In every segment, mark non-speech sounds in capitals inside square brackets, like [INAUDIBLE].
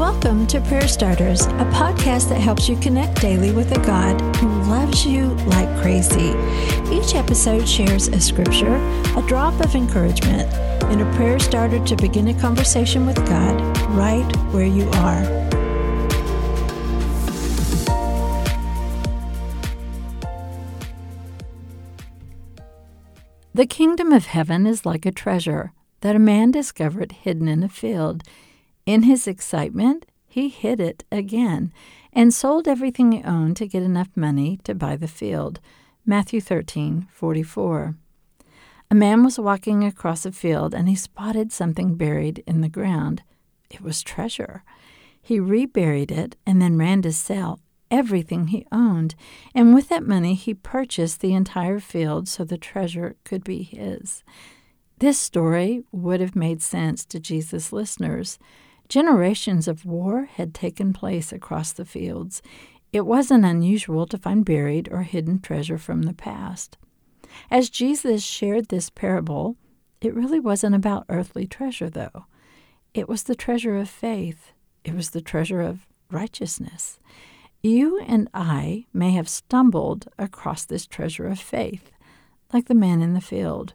Welcome to Prayer Starters, a podcast that helps you connect daily with a God who loves you like crazy. Each episode shares a scripture, a drop of encouragement, and a prayer starter to begin a conversation with God right where you are. The kingdom of heaven is like a treasure that a man discovered hidden in a field. In his excitement, he hid it again and sold everything he owned to get enough money to buy the field. Matthew 13:44. A man was walking across a field and he spotted something buried in the ground. It was treasure. He reburied it and then ran to sell everything he owned, and with that money he purchased the entire field so the treasure could be his. This story would have made sense to Jesus' listeners. Generations of war had taken place across the fields. It wasn't unusual to find buried or hidden treasure from the past. As Jesus shared this parable, it really wasn't about earthly treasure, though. It was the treasure of faith, it was the treasure of righteousness. You and I may have stumbled across this treasure of faith, like the man in the field,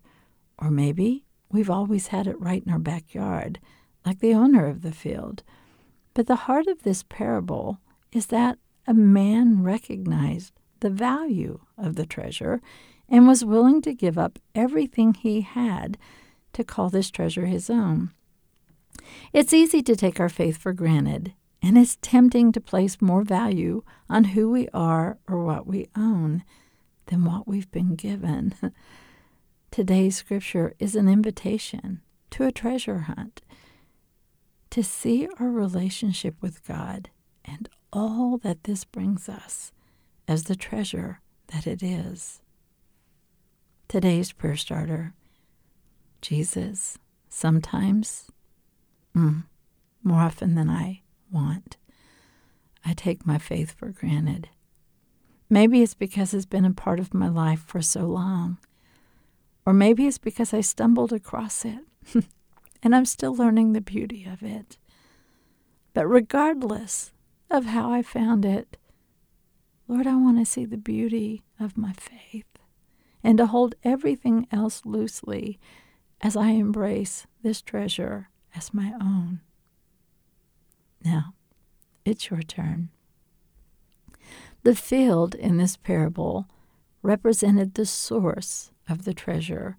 or maybe we've always had it right in our backyard like the owner of the field. But the heart of this parable is that a man recognized the value of the treasure and was willing to give up everything he had to call this treasure his own. It's easy to take our faith for granted, and it's tempting to place more value on who we are or what we own than what we've been given. [LAUGHS] Today's scripture is an invitation to a treasure hunt to see our relationship with God and all that this brings us as the treasure that it is. Today's prayer starter Jesus, sometimes, mm, more often than I want, I take my faith for granted. Maybe it's because it's been a part of my life for so long. Or maybe it's because I stumbled across it [LAUGHS] and I'm still learning the beauty of it. But regardless of how I found it, Lord, I want to see the beauty of my faith and to hold everything else loosely as I embrace this treasure as my own. Now, it's your turn. The field in this parable represented the source of the treasure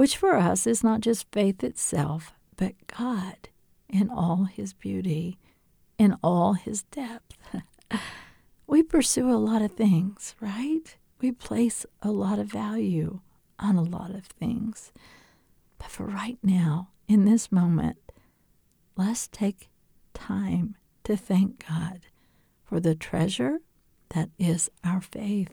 which for us is not just faith itself, but God in all his beauty, in all his depth. [LAUGHS] we pursue a lot of things, right? We place a lot of value on a lot of things. But for right now, in this moment, let's take time to thank God for the treasure that is our faith.